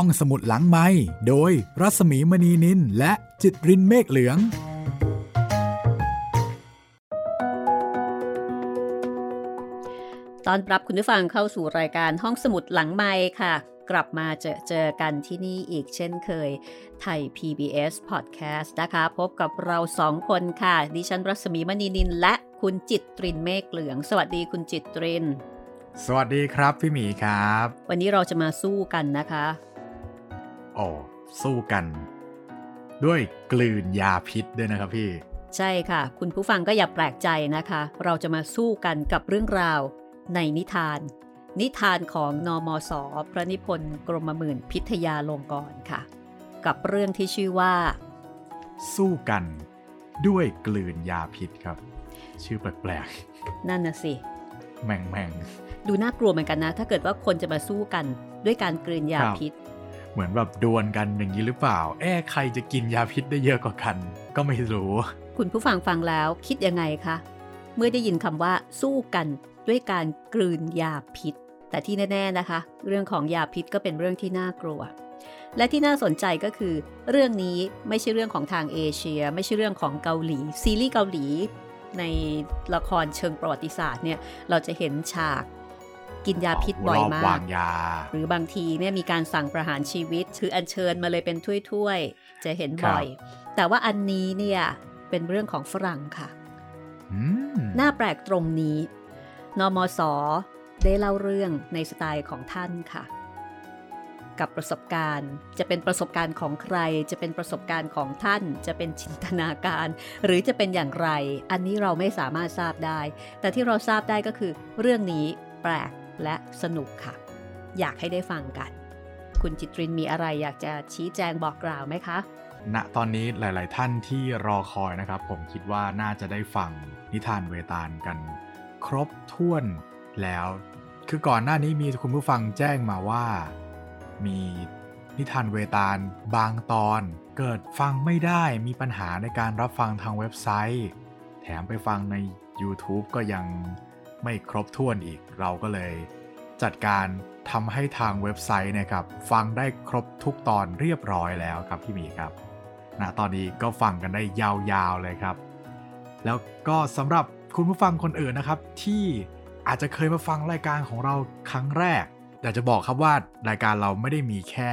ห้องสมุดหลังไม้โดยรัสมีมณีนินและจิตรินเมฆเหลือง ตอนรับคุณผู้ฟังเข้าสู่รายการห้องสมุดหลังไม้ค่ะ กลับมาเจอเจอกันที่นี่อีกเช่นเคย ไทย PBS Podcast นะคะ พบกับเราสองคนค่ะ ดิฉันรัศมีมณีนินและคุณจิตตรินเมฆเหลือง สวัสดีคุณจิตตรินสวัสดีครับพี่หมีครับ วันนี้เราจะมาสู้กันนะคะ โอ้สู้กัน ด้วยกลืนยาพิษด้วยนะครับพี่ ใช่ค่ะ คุณผู้ฟังก็อย่าแปลกใจนะคะ เราจะมาสู้กันกับเรื่องราวในนิทาน นิทานของนอมศพระนิพนธ์กรมหมื่นพิทยาลงกรณ์ค่ะ กับเรื่องที่ชื่อว่า สู้กันด้วยกลืนยาพิษครับ ชื่อแปลกนั่นน่ะสิๆแม่งแม่งดูน่ากลัวเหมือนกันนะ ถ้าเกิดว่าคนจะมาสู้กันด้วยการกลืนยาครั บพิษมือนแบบดวลกันอย่างนี้หรือเปล่า แอ้ใครจะกินยาพิษได้เยอะกว่ากัน ก็ไม่รู้ คุณผู้ฟังฟังแล้วคิดยังไงคะ เมื่อได้ยินคำว่าสู้กันด้วยการกลืนยาพิษ แต่ที่แน่ ๆนะคะ เรื่องของยาพิษก็เป็นเรื่องที่น่ากลัว และที่น่าสนใจก็คือ เรื่องนี้ไม่ใช่เรื่องของทางเอเชีย ไม่ใช่เรื่องของเกาหลี ซีรีส์เกาหลี ในละครเชิงประวัติศาสตร์เนี่ยเราจะเห็นฉาก กินยาพิษบ่อยมาวรอบากงยา หรือบางทีเนี่ยมีการสั่งประหารชีวิตถืออัญเชิญมาเลยเป็นถ้วยๆ จะเห็นบ่อย แต่ว่าอันนี้เนี่ยเป็นเรื่องของฝรั่งค่ะอืมน่าแปลกตรงนี้ นมสได้เล่าเรื่องในสไตล์ของท่านค่ะ กับประสบการณ์จะเป็นประสบการณ์ของใคร จะเป็นประสบการณ์ของท่าน จะเป็นจินตนาการ หรือจะเป็นอย่างไร อันนี้เราไม่สามารถทราบได้ แต่ที่เราทราบได้ก็คือ เรื่องนี้แปลก และสนุกค่ะ อยากให้ได้ฟังกัน คุณจิตรินมีอะไรอยากจะชี้แจงบอกกล่าวไหมคะณตอนนี้หลาย ๆ ท่านที่รอคอยนะครับ ผมคิดว่าน่าจะได้ฟังนิทานเวตาลกัน ครบถ้วนแล้ว คือก่อนหน้านี้มีคุณผู้ฟังแจ้งมาว่า มีนิทานเวตาลบางตอน เกิดฟังไม่ได้มีปัญหาในการรับฟังทางเว็บไซต์ แถมไปฟังใน YouTube ก็ยัง ไม่ครบถ้วนอีก เราก็เลย จัดการทำให้ทางเว็บไซต์นะครับ ฟังได้ครบทุกตอนเรียบร้อยแล้วครับพี่หมีครับณตอนนี้ก็ฟังกันได้ยาวๆเลยครับ แล้วก็สำหรับคุณผู้ฟังคนอื่นนะครับ ที่อาจจะเคยมาฟังรายการของเราครั้งแรกอยากจะบอกครับว่ารายการเราไม่ได้มีแค่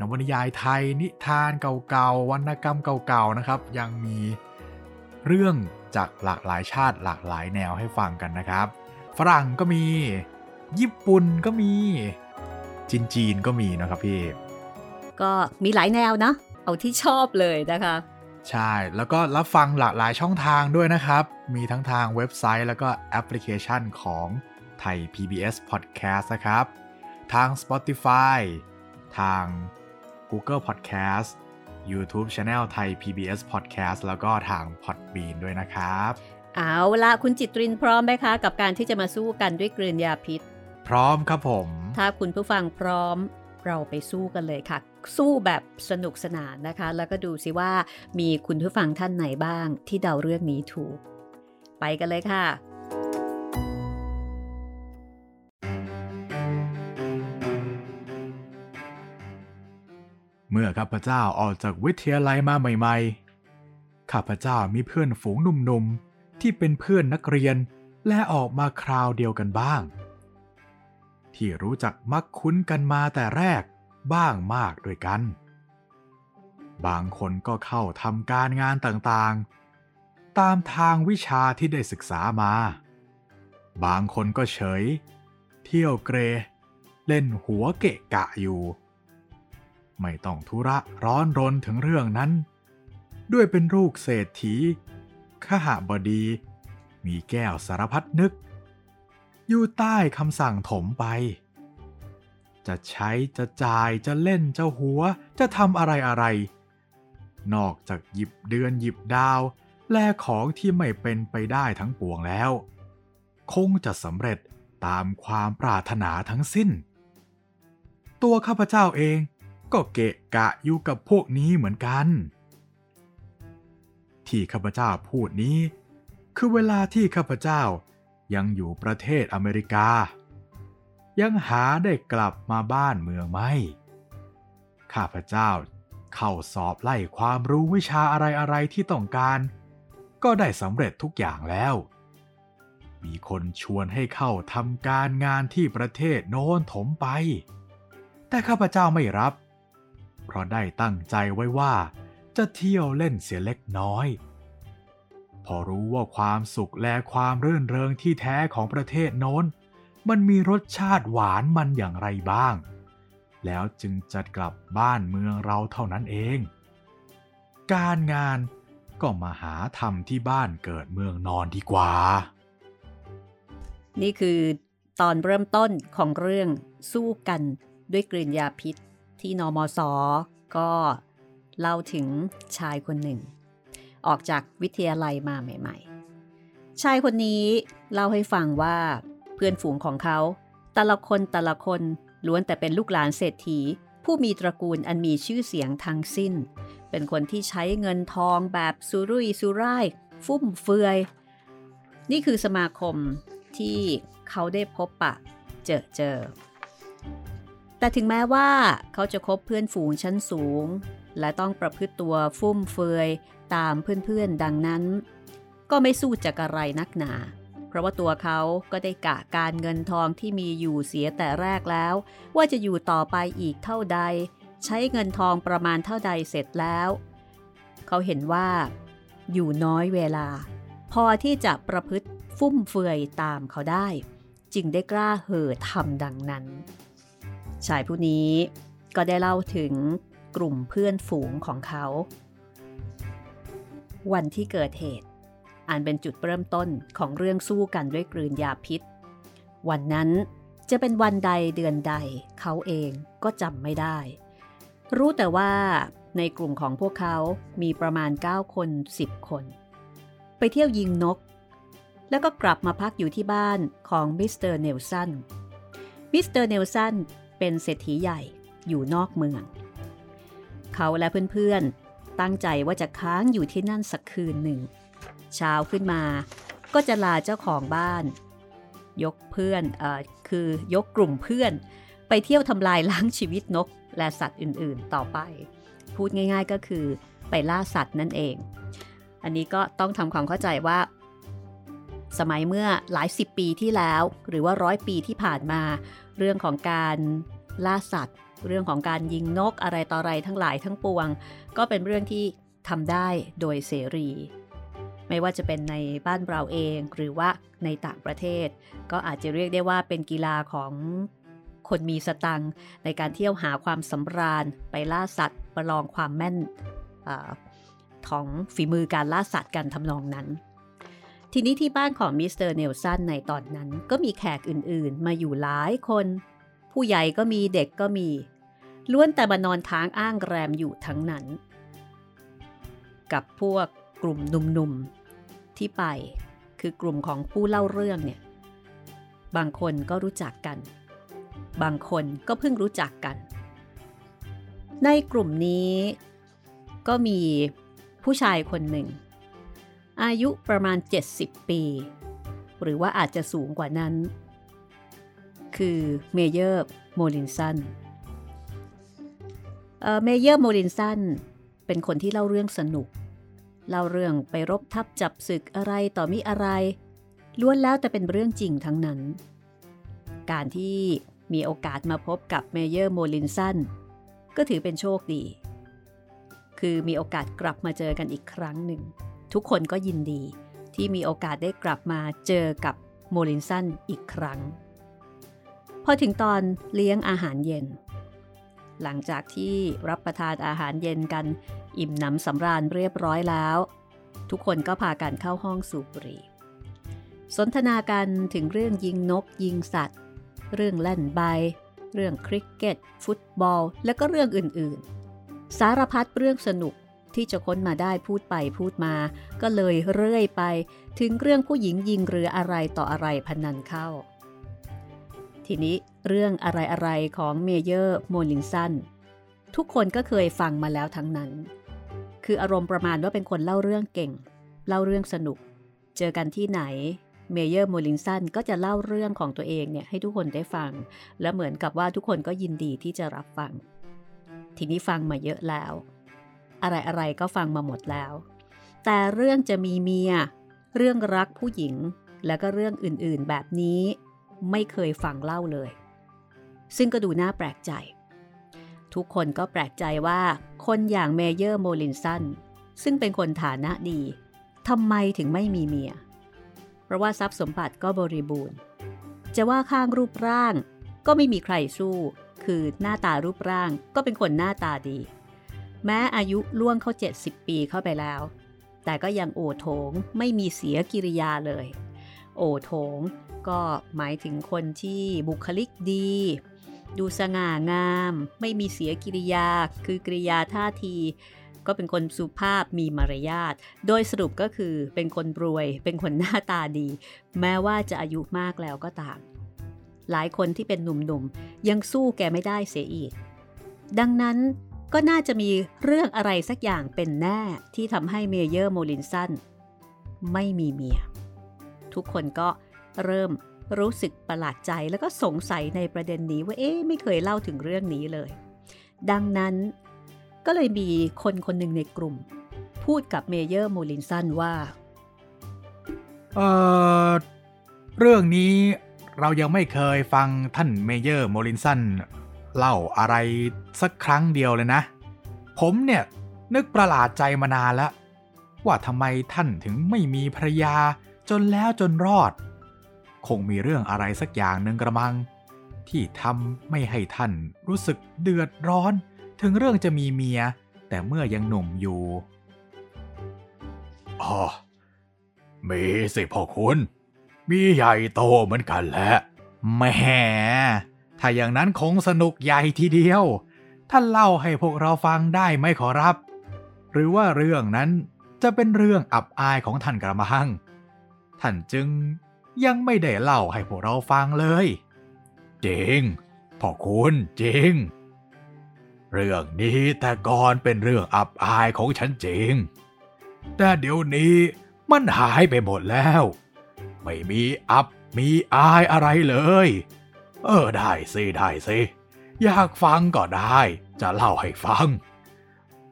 นวนิยายไทยนิทานเก่าๆวรรณกรรมเก่าๆนะครับ ยังมีเรื่อง จากหลากหลายชาติหลากหลายแนวให้ฟังกันนะครับ ฝรั่งก็มี ญี่ปุ่นก็มี จีนจีนๆก็มีนะครับพี่ ก็มีหลายแนวนะ เอาที่ชอบเลยนะคะ ใช่ แล้วก็รับฟังหลากหลายช่องทางด้วยนะครับ มีทั้งทางเว็บไซต์แล้วก็แอปพลิเคชันของไทย PBS Podcast นะครับ ทาง Spotify ทาง Google Podcast YouTube Channel ไทย PBS Podcast แล้วก็ทาง Podbean ด้วยนะครับ เอาละคุณจิตรินพร้อมไหมคะ กับการที่จะมาสู้กันด้วยกลืนยาพิษ พร้อมครับผม ถ้าคุณผู้ฟังพร้อมเราไปสู้กันเลยค่ะ สู้แบบสนุกสนานนะคะ แล้วก็ดูสิว่ามีคุณผู้ฟังท่านไหนบ้างที่เดาเรื่องนี้ถูก ไปกันเลยค่ะ เมื่อข้าพเจ้าออกจากวิทยาลัยมาใหม่ ๆ ข้าพเจ้ามีเพื่อนฝูงหนุ่มๆ ที่เป็นเพื่อนนักเรียนและออกมาคราวเดียวกันบ้าง ที่รู้จักมักคุ้นกันมาแต่แรกบ้างมากด้วยกัน บางคนก็เข้าทำการงานต่างๆ ตามทางวิชาที่ได้ศึกษามา บางคนก็เฉย เที่ยวเกร เล่นหัวเกะกะอยู่ ไม่ต้องธุระร้อนรนถึงเรื่องนั้น ด้วยเป็นลูกเศรษฐีขหบดี มีแก้วสารพัดนึก อยู่ใต้คำสั่งถมไป จะใช้จะจ่ายจะเล่นจะหัวจะทำอะไรอะไร นอกจากหยิบเดือนหยิบดาว แลของที่ไม่เป็นไปได้ทั้งปวงแล้ว คงจะสำเร็จตามความปรารถนาทั้งสิ้น ตัวข้าพเจ้าเอง ก็เกะกะอยู่กับพวกนี้เหมือนกัน ที่ข้าพเจ้าพูดนี้ คือเวลาที่ข้าพเจ้ายังอยู่ประเทศอเมริกา ยังหาได้กลับมาบ้านเมืองไม่ ข้าพเจ้าเข้าสอบไล่ความรู้วิชาอะไรอะไรที่ต้องการ ก็ได้สำเร็จทุกอย่างแล้ว มีคนชวนให้เข้าทำการงานที่ประเทศโน้นถมไป แต่ข้าพเจ้าไม่รับ เพราะได้ตั้งใจไว้ว่า จะเที่ยวเล่นเสียเล็กน้อย พอรู้ว่าความสุขและความรื่นเริงที่แท้ของประเทศโน้น มันมีรสชาติหวานมันอย่างไรบ้าง แล้วจึงจะกลับบ้านเมืองเราเท่านั้นเอง การงานก็มาหาทำที่บ้านเกิดเมืองนอนดีกว่า นี่คือตอนเริ่มต้นของเรื่องสู้กันด้วยกลิ่นยาพิษ ที่นอมศก็เล่าถึงชายคนหนึ่ง ออกจากวิทยาลัยมาใหม่ ๆ ชายคนนี้เล่าให้ฟังว่าเพื่อนฝูงของเขา แต่ละคนแต่ละคนล้วนแต่เป็นลูกหลานเศรษฐี ผู้มีตระกูลอันมีชื่อเสียงทั้งสิ้น เป็นคนที่ใช้เงินทองแบบสุรุ่ยสุร่าย ฟุ่มเฟือย นี่คือสมาคมที่เขาได้พบปะเจอเจอ แต่ถึงแม้ว่าเขาจะคบเพื่อนฝูงชั้นสูง และต้องประพฤติตัวฟุ่มเฟือยตามเพื่อนๆดังนั้น ก็ไม่สู้จะกระไรนักหนา เพราะว่าตัวเขาก็ได้กะการเงินทองที่มีอยู่เสียแต่แรกแล้ว ว่าจะอยู่ต่อไปอีกเท่าใด ใช้เงินทองประมาณเท่าใดเสร็จแล้ว เขาเห็นว่า อยู่น้อยเวลา พอที่จะประพฤติฟุ่มเฟือยตามเขาได้ จึงได้กล้าเห่อทำดังนั้น ชายผู้นี้ก็ได้เล่าถึงกลุ่มเพื่อนฝูงของเขา วันที่เกิดเหตุ อันเป็นจุดเริ่มต้นของเรื่องสู้กันด้วยกลืนยาพิษ วันนั้นจะเป็นวันใดเดือนใดเขาเองก็จำไม่ได้ รู้แต่ว่าในกลุ่มของพวกเขามีประมาณ 9 คน 10 คน ไปเที่ยวยิงนก แล้วก็กลับมาพักอยู่ที่บ้านของมิสเตอร์เนลสันมิสเตอร์เนลสัน เป็นเศรษฐีใหญ่อยู่นอกเมือง เขาและเพื่อนๆ ตั้งใจว่าจะค้างอยู่ที่นั่นสักคืนหนึ่ง เช้าขึ้นมาก็จะลาเจ้าของบ้าน ยกเพื่อนอคือยกกลุ่มเพื่อน ไปเที่ยวทำลายล้างชีวิตนกและสัตว์อื่นๆ ต่อไป พูดง่ายๆก็คือไปล่าสัตว์นั่นเอง อันนี้ก็ต้องทำความเข้าใจว่า สมัยเมื่อหลายสิบปีที่แล้ว หรือว่าร้อยปีที่ผ่านมา เรื่องของการล่าสัตว์ เรื่องของการยิงนกอะไรต่ออะไรทั้งหลายทั้งปวง ก็เป็นเรื่องที่ทำได้โดยเสรี ไม่ว่าจะเป็นในบ้านเราเองหรือว่าในต่างประเทศ ก็อาจจะเรียกได้ว่าเป็นกีฬาของคนมีสตังค์ในการเที่ยวหาความสำราญไปล่าสัตว์ประลองความแม่นอของฝีมือการล่าสัตว์กันทำนองนั้น ทีนี้ที่บ้านของมิสเตอร์เนลสันในตอนนั้นก็มีแขกอื่นๆ มาอยู่หลายคน ผู้ใหญ่ก็มีเด็กก็มี ล้วนแต่มานอนค้างอ้างแรมอยู่ทั้งนั้น กับพวกกลุ่มหนุ่มๆ ที่ไปคือกลุ่มของผู้เล่าเรื่องเนี่ย บางคนก็รู้จักกัน บางคนก็เพิ่งรู้จักกัน ในกลุ่มนี้ก็มีผู้ชายคนหนึ่ง อายุประมาณ 70 ปี หรือว่าอาจจะสูงกว่านั้น คือเมเยอร์โมลินสันเมเยอร์โมลินสันเป็นคนที่เล่าเรื่องสนุก เล่าเรื่องไปรบทับจับศึกอะไรต่อมิอะไร ล้วนแล้วแต่เป็นเรื่องจริงทั้งนั้น การที่มีโอกาสมาพบกับเมเยอร์โมลินสันก็ถือเป็นโชคดี คือมีโอกาสกลับมาเจอกันอีกครั้งหนึ่ง ทุกคนก็ยินดี ที่มีโอกาสได้กลับมาเจอกับโมลินสันอีกครั้ง พอถึงตอนเลี้ยงอาหารเย็น หลังจากที่รับประทานอาหารเย็นกันอิ่มหนำสำราญเรียบร้อยแล้ว ทุกคนก็พากันเข้าห้องสูบบุหรี่สนทนากันถึงเรื่องยิงนกยิงสัตว์ เรื่องเล่นใบ เรื่องคริกเก็ต ฟุตบอล และก็เรื่องอื่นๆ สารพัดเรื่องสนุก ที่จะค้นมาได้พูดไปพูดมา ก็เลยเรื่อยไป ถึงเรื่องผู้หญิงยิงเรืออะไรต่ออะไรพรรค์นั้นเข้า ทีนี้เรื่องอะไรๆของ Major โมลินสันทุกคนก็เคยฟังมาแล้วทั้งนั้น คืออารมณ์ประมาณว่าเป็นคนเล่าเรื่องเก่ง เล่าเรื่องสนุก เจอกันที่ไหน Major โมลินสันก็จะเล่าเรื่องของตัวเองเนี่ยให้ทุกคนได้ฟัง และเหมือนกับว่าทุกคนก็ยินดีที่จะรับฟัง ทีนี้ฟังมาเยอะแล้ว อะไรๆก็ฟังมาหมดแล้ว แต่เรื่องจะมีเมีย เรื่องรักผู้หญิง และก็เรื่องอื่นๆแบบนี้ไม่เคยฟังเล่าเลย ซึ่งก็ดูน่าแปลกใจ ทุกคนก็แปลกใจว่าคนอย่างเมเยอร์โมลินสันซึ่งเป็นคนฐานะดีทำไมถึงไม่มีเมีย เพราะว่าทรัพย์สมบัติก็บริบูรณ์ จะว่าข้างรูปร่าง ก็ไม่มีใครสู้ คือหน้าตารูปร่างก็เป็นคนหน้าตาดี แม้อายุล่วงเข้า 70 ปีเข้าไปแล้ว แต่ก็ยังโอโถงไม่มีเสียกิริยาเลย โอโถงก็หมายถึงคนที่บุคลิกดี ดูสง่างาม ไม่มีเสียกิริยา คือกริยาท่าที ก็เป็นคนสุภาพมีมารยาท โดยสรุปก็คือเป็นคนรวย เป็นคนหน้าตาดี แม้ว่าจะอายุมากแล้วก็ตาม หลายคนที่เป็นหนุ่มๆยังสู้แกไม่ได้เสียอีก ดังนั้น ก็น่าจะมีเรื่องอะไรสักอย่างเป็นแน่ที่ทำให้ Major โมลินสันไม่มีเมีย ทุกคนก็เริ่มรู้สึกประหลาดใจแล้วก็สงสัยในประเด็นนี้ว่าเอ๊ะไม่เคยเล่าถึงเรื่องนี้เลย ดังนั้นก็เลยมีคนคนหนึ่งในกลุ่ม พูดกับ Major โมลินสันว่าเออเรื่องนี้เรายังไม่เคยฟังท่านเมเยอร์โมลินสัน เล่าอะไรสักครั้งเดียวเลยนะ ผมเนี่ยนึกประหลาดใจมานานแล้ว ว่าทำไมท่านถึงไม่มีภรรยาจนแล้วจนรอด คงมีเรื่องอะไรสักอย่างหนึ่งกระมัง ที่ทำไม่ให้ท่านรู้สึกเดือดร้อน ถึงเรื่องจะมีเมีย แต่เมื่อยังหนุ่มอยู่อ๋อมีสิพ่อคุณ มีใหญ่โตเหมือนกันแหละแหม ถ้าอย่างนั้นคงสนุกใหญ่ทีเดียว ท่านเล่าให้พวกเราฟังได้ไหมขอรับ หรือว่าเรื่องนั้นจะเป็นเรื่องอับอายของท่านกระมัง ท่านจึงยังไม่ได้เล่าให้พวกเราฟังเลย จริงพ่อคุณจริง เรื่องนี้แต่ก่อนเป็นเรื่องอับอายของฉันจริง แต่เดี๋ยวนี้มันหายไปหมดแล้ว ไม่มีอับมีอายอะไรเลย เออได้สิได้สิอยากฟังก็ได้ จะเล่าให้ฟัง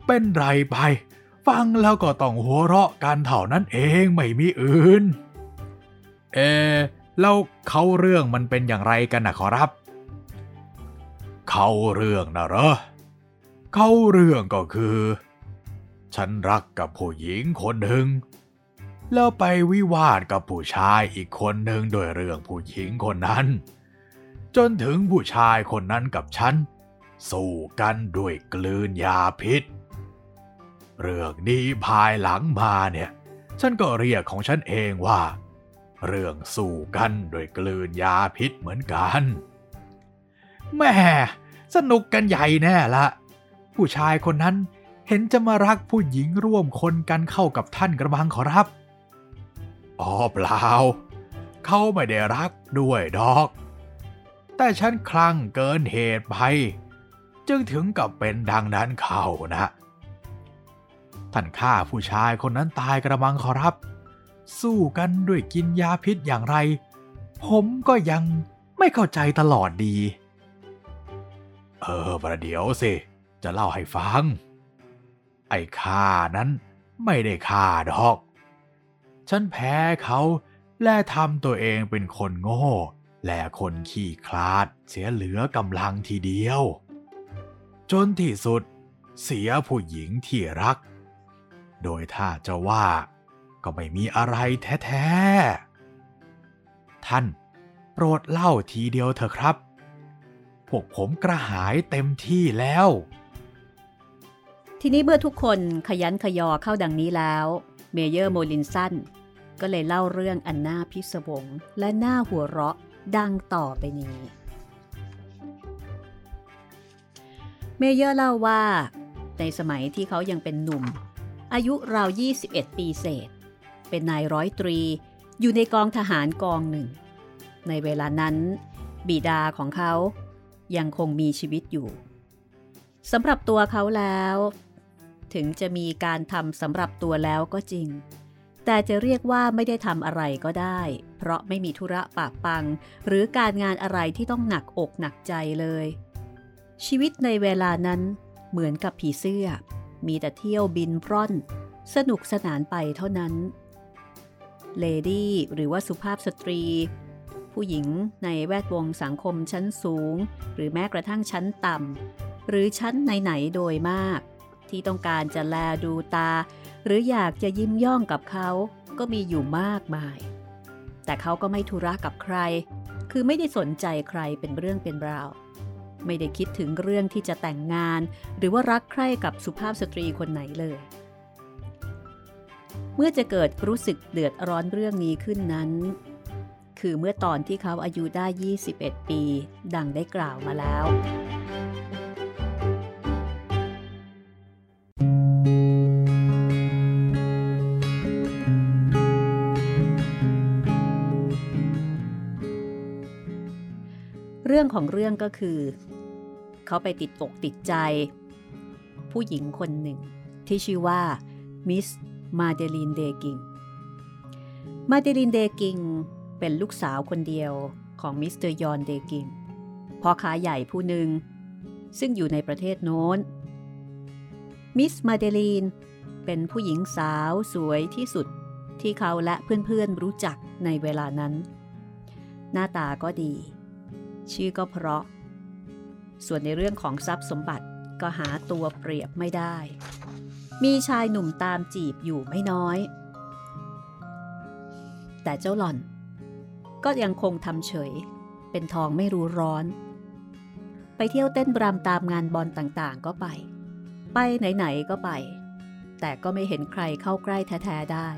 เป็นไรไป ฟังแล้วก็ต้องหัวเราะกันเท่านั้นเองไม่มีอื่น เอแล้วเขาเรื่องมันเป็นอย่างไรกันนะขอรับ เขาเรื่องนะเหรอเขาเรื่องก็คือ ฉันรักกับผู้หญิงคนหนึ่งแล้วไปวิวาทกับผู้ชายอีกคนหนึ่งโดยเรื่องผู้หญิงคนนั้น จนถึงผู้ชายคนนั้นกับฉัน สู้กันด้วยกลืนยาพิษ เรื่องนี้ภายหลังมาเนี่ย ฉันก็เรียกของฉันเองว่า เรื่องสู้กันโดยกลืนยาพิษเหมือนกันแม่สนุกกันใหญ่แน่ละผู้ชายคนนั้นเห็นจะมารักผู้หญิงร่วมคนกันเข้ากับท่านกระบังขอรับ อ๋อเปล่า เขาไม่ได้รักด้วยดอก แต่ฉันคลั่งเกินเหตุไปจึงถึงกับเป็นดังนั้นเข้านะ ท่านฆ่าผู้ชายคนนั้นตายกระมังขอรับ สู้กันด้วยกินยาพิษอย่างไร ผมก็ยังไม่เข้าใจตลอดดี เออ ประเดี๋ยวสิ จะเล่าให้ฟัง ไอ้ข้านั้นไม่ได้ฆ่าดอก ฉันแพ้เขาและทำตัวเองเป็นคนโง่ และคนขี้คลาดเสียเหลือกำลังทีเดียว จนที่สุดเสียผู้หญิงที่รัก โดยถ้าจะว่าก็ไม่มีอะไรแท้ๆ ท่านโปรดเล่าทีเดียวเถอะครับ พวกผมกระหายเต็มที่แล้ว ทีนี้เมื่อทุกคนคะยั้นคะยอเข้าดังนี้แล้ว Major โมลินสันก็เลยเล่าเรื่องอันน่าพิศวงและน่าหัวเราะ ดังต่อไปนี้ Major เล่าว่า ในสมัยที่เขายังเป็นหนุ่ม อายุราว 21 ปีเศษ เป็นนายร้อยตรี อยู่ในกองทหารกองหนึ่ง ในเวลานั้น บิดาของเขายังคงมีชีวิตอยู่สำหรับตัวเขาแล้ว ถึงจะมีการทำสำหรับตัวแล้วก็จริง แต่จะเรียกว่าไม่ได้ทำอะไรก็ได้ เพราะไม่มีธุระปากปัง หรือการงานอะไรที่ต้องหนักอกหนักใจเลย ชีวิตในเวลานั้นเหมือนกับผีเสื้อ มีแต่เที่ยวบินร่อน สนุกสนานไปเท่านั้น lady หรือว่าสุภาพสตรี ผู้หญิงในแวดวงสังคมชั้นสูง หรือแม้กระทั่งชั้นต่ำหรือชั้นไหนๆโดยมาก ที่ต้องการจะแลดูตา หรืออยากจะยิ้มย่องกับเขาก็มีอยู่มากมาย แต่เขาก็ไม่ทุระกับใคร คือไม่ได้สนใจใครเป็นเรื่องเป็นราว ไม่ได้คิดถึงเรื่องที่จะแต่งงาน หรือว่ารักใคร่กับสุภาพสตรีคนไหนเลย เมื่อจะเกิดรู้สึกเดือดร้อนเรื่องนี้ขึ้นนั้น คือเมื่อตอนที่เขาอายุได้ 21 ปี ดังได้กล่าวมาแล้ว รื่องของเรื่องก็คือ เขาไปติดอกติดใจ ผู้หญิงคนหนึ่ง ที่ชื่อว่ามิสมาเดลินเดกิง มาเดลินเดกิงเป็นลูกสาวคนเดียวของมิสเตอร์ยอนเดกิงพ่อค้าใหญ่ผู้หนึ่ง ซึ่งอยู่ในประเทศโน้น มิสมาเดลีนเป็นผู้หญิงสาวสวยที่สุดที่เขาและเพื่อนๆรู้จักในเวลานั้น หน้าตาก็ดี ชื่อก็เพราะ ส่วนในเรื่องของทรัพย์สมบัติก็หาตัวเปรียบไม่ได้ มีชายหนุ่มตามจีบอยู่ไม่น้อย แต่เจ้าหล่อน ก็ยังคงทำเฉย เป็นทองไม่รู้ร้อน ไปเที่ยวเต้นบรำตามงานบอลต่างๆ ก็ไป ไปไหนๆก็ไป แต่ก็ไม่เห็นใครเข้าใกล้แท้ๆได้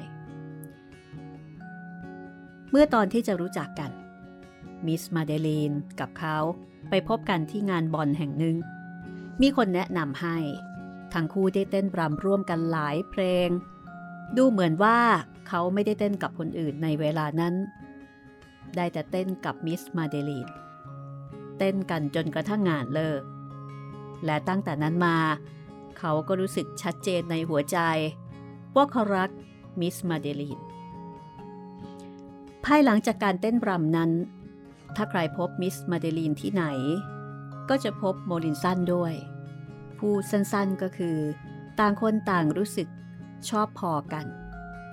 เมื่อตอนที่จะรู้จักกัน มิสมาเดลีนกับเขาไปพบกันที่งานบอลแห่งหนึ่ง มีคนแนะนำให้ ทั้งคู่ได้เต้นรำร่วมกันหลายเพลง ดูเหมือนว่าเขาไม่ได้เต้นกับคนอื่นในเวลานั้น ได้แต่เต้นกับมิสมาเดลีน เต้นกันจนกระทั่งงานเลิก และตั้งแต่นั้นมา เขาก็รู้สึกชัดเจนในหัวใจ ว่าเขารักมิสมาเดลีนภายหลังจากการเต้นรำนั้น ถ้าใครพบมิสมาเดลีนที่ไหน ก็จะพบโมลินสันด้วย ผู้สั้นๆก็คือ ต่างคนต่างรู้สึกชอบพอกัน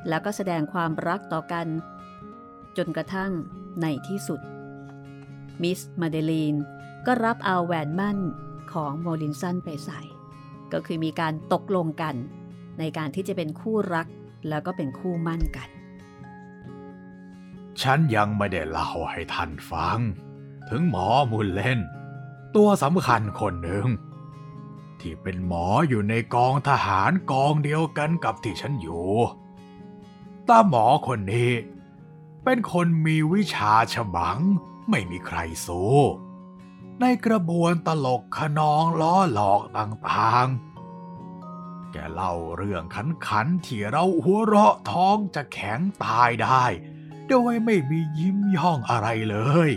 แล้วก็แสดงความรักต่อกัน จนกระทั่งในที่สุด มิสมาเดลีนก็รับเอาแหวนมั่นของโมลินสันไปใส่ ก็คือมีการตกลงกัน ในการที่จะเป็นคู่รักแล้วก็เป็นคู่มั่นกัน ฉันยังไม่ได้เล่าให้ท่านฟัง ถึงหมอมุลเล่น ตัวสำคัญคนหนึ่ง ที่เป็นหมออยู่ในกองทหารกองเดียวกันกับที่ฉันอยู่ตาหมอคนนี้ เป็นคนมีวิชาฉบังไม่มีใครสู้ในกระบวนตลกขนองล้อหลอกต่างๆ แกเล่าเรื่องขันขันที่เราหัวเราะท้องจะแข็งตายได้ โดยไม่มียิ้มย่องอะไรเลย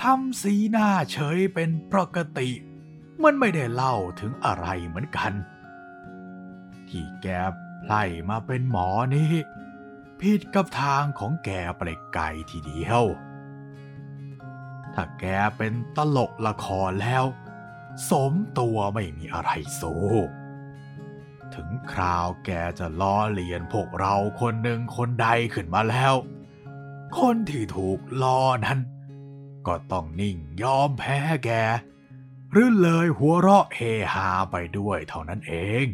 ทำสีหน้าเฉยเป็นปกติ มันไม่ได้เล่าถึงอะไรเหมือนกัน ที่แกไล่มาเป็นหมอนี่ผิดกับทางของแกไปไกลทีเดียว ถ้าแกเป็นตลกละครแล้ว สมตัวไม่มีอะไรสู้ ถึงคราวแกจะล้อเลียนพวกเราคนหนึ่งคนใดขึ้นมาแล้ว คนที่ถูกล้อนั้น ก็ต้องนิ่งยอมแพ้แก หรือเลยหัวเราะเฮฮาไปด้วยเท่านั้นเอง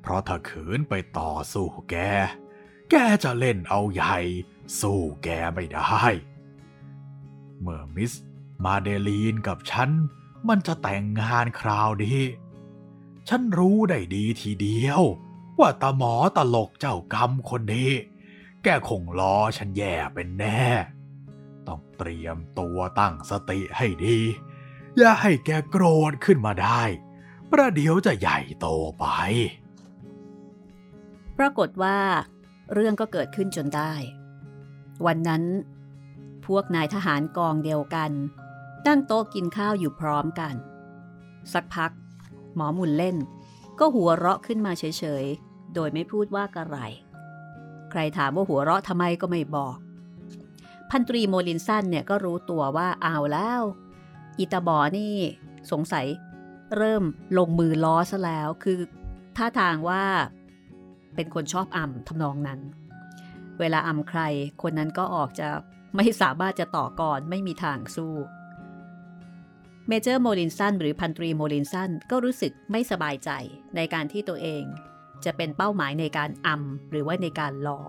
เพราะถ้าขืนไปต่อสู้แก แกจะเล่นเอาใหญ่ สู้แกไม่ได้ เมื่อมิสมาเดลีนกับฉันมันจะแต่งงานคราวนี้ ฉันรู้ได้ดีทีเดียว ว่าตาหมอตลกเจ้ากรรมคนนี้ แกคงล้อฉันแย่เป็นแน่ ต้องเตรียมตัวตั้งสติให้ดี อย่าให้แกโกรธขึ้นมาได้ ประเดี๋ยวจะใหญ่โตไป ปรากฏว่า เรื่องก็เกิดขึ้นจนได้ วันนั้น พวกนายทหารกองเดียวกันตั้งโต๊ะกินข้าวอยู่พร้อมกัน สักพัก หมอมุนเล่น ก็หัวเราะขึ้นมาเฉยๆ โดยไม่พูดว่ากระไร ใครถามว่าหัวเราะทำไมก็ไม่บอก พันตรีโมลินสันเนี่ยก็รู้ตัวว่าเอาแล้ว อีตาหมอนี่สงสัยเริ่มลงมือล้อซะแล้ว คือท่าทางว่าเป็นคนชอบอำทำนองนั้น เวลาอำใครคนนั้นก็ออกจะไม่สามารถจะต่อก่อนไม่มีทางสู้ Major โมลินสันหรือพันตรีโมลินสันก็รู้สึกไม่สบายใจในการที่ตัวเองจะเป็นเป้าหมายในการอ่ำหรือว่าในการล้อ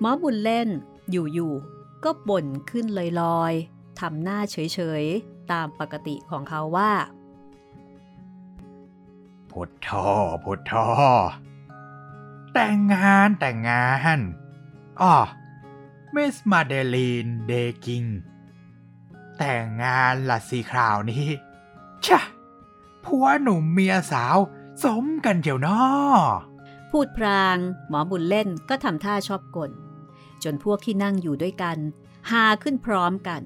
หมอบุญเล่นอยู่ๆก็บ่นขึ้นลอยๆทำหน้าเฉยๆ ตามปกติของเขาว่าพุทโธพุทโธแต่งงานแต่งงานอ๋อมิสมาเดลีนเดกิง แต่งงานละสีคราวนี้ชะผัวหนุ่มเมียสาว สมกันเจียวนาะพูดพราง หมอบุญเล่นก็ทำท่าชอบกล จนพวกที่นั่งอยู่ด้วยกันหาขึ้นพร้อมกัน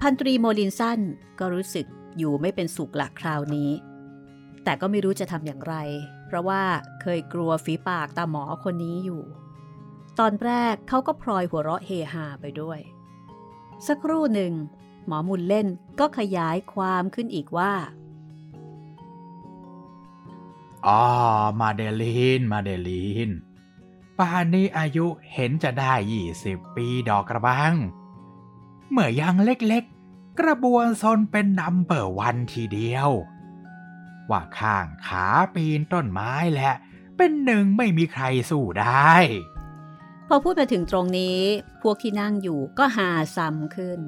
พันตรีโมลินสันก็รู้สึกอยู่ไม่เป็นสุขหลักคราวนี้ แต่ก็ไม่รู้จะทำอย่างไร เพราะว่าเคยกลัวฝีปากตาหมอคนนี้อยู่ ตอนแรกเขาก็พลอยหัวเราะเฮฮาไปด้วย สักครู่หนึ่ง หมอมุนเล่นก็ขยายความขึ้นอีกว่าอ๋อมาเดลีน มาเดลีนป่านนี้อายุเห็นจะได้ยี่สิบปีดอกกระบัง เมื่อยังเล็กๆ กระบวนซนเป็นนำเปิดวันทีเดียว ว่าข้างขาปีนต้นไม้แหละ เป็นหนึ่งไม่มีใครสู้ได้ พอพูดมาถึงตรงนี้ พวกที่นั่งอยู่ก็หาซ้ำขึ้น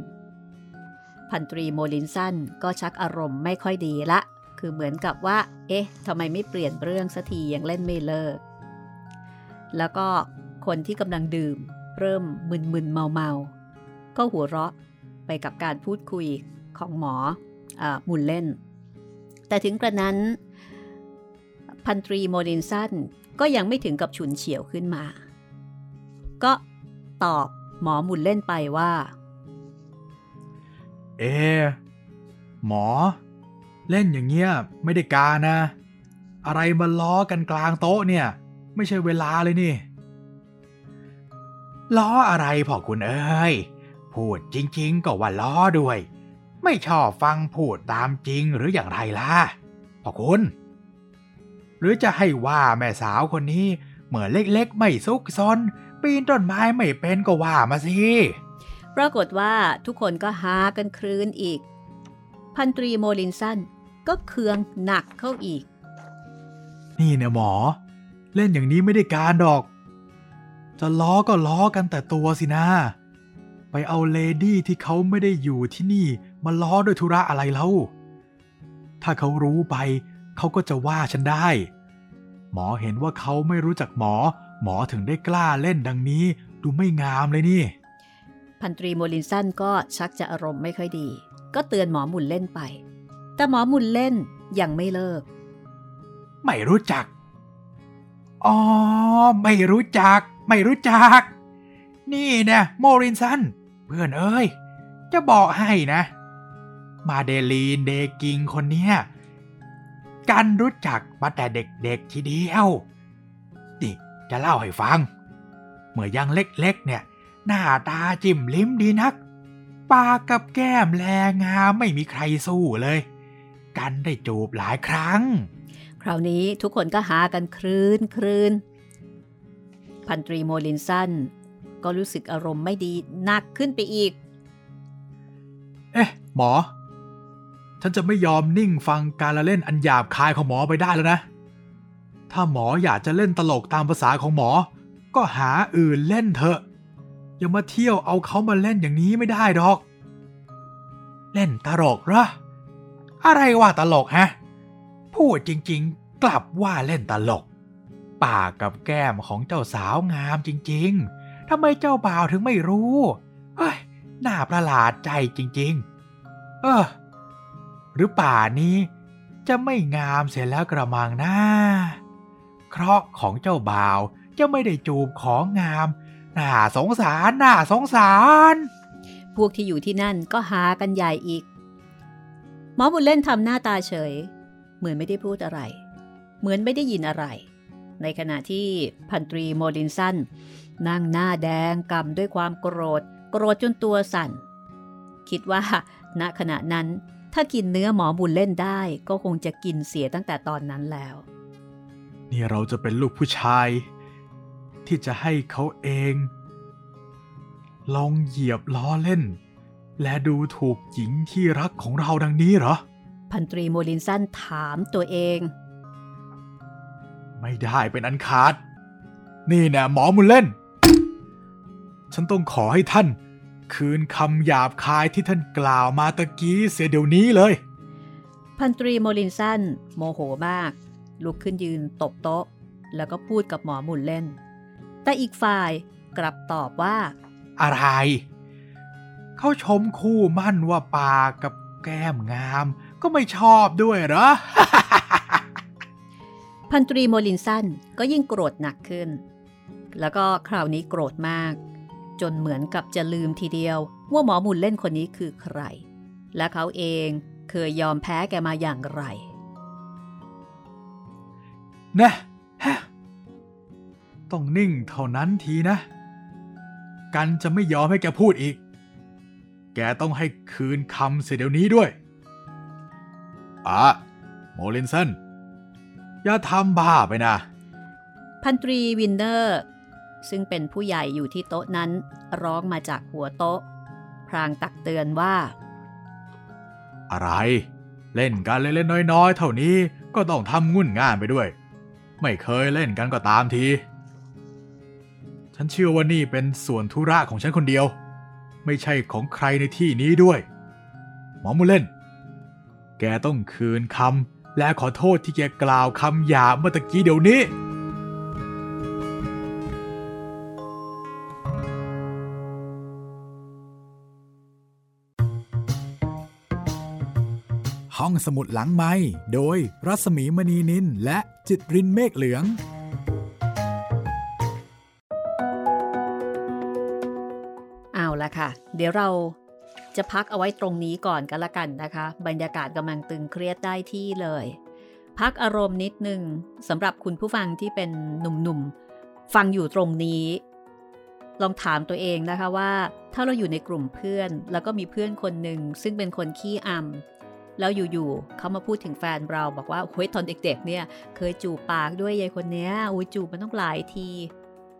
พันตรีโมลินสันก็ชักอารมณ์ไม่ค่อยดีละ คือเหมือนกับว่า เอ๊ะทำไมไม่เปลี่ยนเรื่องสักทียังเล่นไม่เลิก แล้วก็คนที่กำลังดื่ม เริ่มมึนๆเมาๆก็หัวเราะไปกับการพูดคุยของหมออมุนเล่น แต่ถึงกระนั้น พันตรีโมดินสันก็ยังไม่ถึงกับฉุนเฉียวขึ้นมา ก็ตอบหมอหมุนเล่นไปว่า เอ หมอ เล่นอย่างเงี้ยไม่ได้การนะ อะไรมาล้อกันกลางโต๊ะเนี่ย ไม่ใช่เวลาเลยนี่ ล้ออะไรพ่อคุณเอ้ย พูดจริง ๆ ก็ว่าล้อด้วย ไม่ชอบฟังพูดตามจริงหรืออย่างไรล่ะพ่อคุณหรือจะให้ว่าแม่สาวคนนี้เหมือนเล็กๆ ไม่ซุกซน ปีนต้นไม้ไม่เป็นก็ว่ามาสิ ปรากฏว่าทุกคนก็หากันครื้นอีก พันตรีโมลินสันก็เคืองหนักเข้าอีก นี่เนี่ยหมอ เล่นอย่างนี้ไม่ได้การดอก จะล้อก็ล้อกันแต่ตัวสินะ ไปเอาเลดี้ที่เขาไม่ได้อยู่ที่นี่มาล้อด้วยธุระอะไรเล่า ถ้าเขารู้ไปเขาก็จะว่าฉันได้ หมอเห็นว่าเขาไม่รู้จักหมอ หมอถึงได้กล้าเล่นดังนี้ ดูไม่งามเลยนี่ พันตรีโมลินสันก็ชักจะอารมณ์ไม่ค่อยดี ก็เตือนหมอหมุนเล่นไป แต่หมอหมุนเล่นยังไม่เลิก ไม่รู้จัก อ๋อ ไม่รู้จัก ไม่รู้จัก นี่นะโมรินสัน เพื่อนเอ้ย จะบอกให้นะ มาเดลีนเดกิงคนเนี้ยกันรู้จักมาแต่เด็กๆทีเดียวนี่ จะเล่าให้ฟัง เมื่อยังเล็กๆเนี่ย หน้าตาจิ้มลิ้มดีนัก ปากกับแก้มแลงามไม่มีใครสู้เลย กันได้จูบหลายครั้ง คราวนี้ทุกคนก็หากันครื้นครื้นพันตรีโมลินสันก็รู้สึกอารมณ์ไม่ดีหนักขึ้นไปอีก เอ๊ะ หมอ ฉันจะไม่ยอมนิ่งฟังการละเล่นอันหยาบคายของหมอไปได้แล้วนะ ถ้าหมออยากจะเล่นตลกตามภาษาของหมอ ก็หาอื่นเล่นเถอะ อย่ามาเที่ยวเอาเขามาเล่นอย่างนี้ไม่ได้ดอก เล่นตลกเหรอ อะไรว่าตลกฮะ พูดจริงๆ กลับว่าเล่นตลก ปากกับแก้มของเจ้าสาวงามจริงๆ ทำไมเจ้าบ่าวถึงไม่รู้ เฮ้ย น่าประหลาดใจจริงๆ เออ หรือป่านี้จะไม่งามเสียแล้วกระมังนะ เคราะห์ของเจ้าบ่าว จะไม่ได้จูบของงาม น่าสงสารน่าสงสาร พวกที่อยู่ที่นั่นก็หากันใหญ่อีก หมอบุญเล่นทำหน้าตาเฉย เหมือนไม่ได้พูดอะไร เหมือนไม่ได้ยินอะไร ในขณะที่พันตรีโมลินสันนั่งหน้าแดงกำด้วยความโกรธ โกรธจนตัวสั่น คิดว่า ณขณะนั้นถ้ากินเนื้อหมอบุญเล่นได้ก็คงจะกินเสียตั้งแต่ตอนนั้นแล้ว นี่เราจะเป็นลูกผู้ชาย ที่จะให้เขาเอง ลองเหยียบล้อเล่น และดูถูกหญิงที่รักของเราดังนี้เหรอ พันตรีโมลินสันถามตัวเอง ไม่ได้เป็นอันขาด นี่นะหมอมุลเล่น ฉันต้องขอให้ท่าน คืนคำหยาบคายที่ท่านกล่าวมาตะกี้เสียเดี๋ยวนี้เลย พันตรีโมลินสันโมโหมาก ลุกขึ้นยืนตบโต๊ะ แล้วก็พูดกับหมอมุลเล่น แต่อีกฝ่ายกลับตอบว่า อะไร เขาชมคู่มั่นว่าปากกับแก้มงาม ก็ไม่ชอบด้วยเหรอ พันตรีโมลินสันก็ยิ่งโกรธหนักขึ้น แล้วก็คราวนี้โกรธมาก จนเหมือนกับจะลืมทีเดียว ว่าหมอมุลเล่นคนนี้คือใคร และเขาเองเคยยอมแพ้แกมาอย่างไร นะฮะต้องนิ่งเท่านั้นทีนะ กันจะไม่ยอมให้แกพูดอีก แกต้องให้คืนคำเสียเดี๋ยวนี้ด้วยอะโมลินสันอย่าทำบ้าไปนะ พันตรีวินเนอร์ ซึ่งเป็นผู้ใหญ่อยู่ที่โต๊ะนั้นร้องมาจากหัวโต๊ะ พลางตักเตือนว่า อะไร เล่นกันเล่นๆน้อยๆ เท่านี้ก็ต้องทำงุ่นง่านไปด้วย ไม่เคยเล่นกันก็ตามที ฉันเชื่อว่านี่เป็นส่วนธุระของฉันคนเดียว ไม่ใช่ของใครในที่นี้ด้วย หมอมูเล่น แกต้องคืนคำและขอโทษที่แกกล่าวคำหยาบเมื่อตะกี้เดี๋ยวนี้ ห้องสมุดหลังไม้โดยรัสมีมณีนินและจิตรินเมฆเหลือง เอาละค่ะ เดี๋ยวเราจะพักเอาไว้ตรงนี้ก่อนกันละกันนะคะ บรรยากาศกำลังตึงเครียดได้ที่เลย พักอารมณ์นิดนึงสำหรับคุณผู้ฟังที่เป็นหนุ่มๆ ฟังอยู่ตรงนี้ ลองถามตัวเองนะคะว่า ถ้าเราอยู่ในกลุ่มเพื่อน แล้วก็มีเพื่อนคนหนึ่งซึ่งเป็นคนขี้อำ แล้วอยู่ๆเขามาพูดถึงแฟนเราบอกว่าเฮ้ยตอนเด็กๆเนี่ยเคยจูบปากด้วยยายคนเนี้ยอุ้ยจูบมันต้องหลายที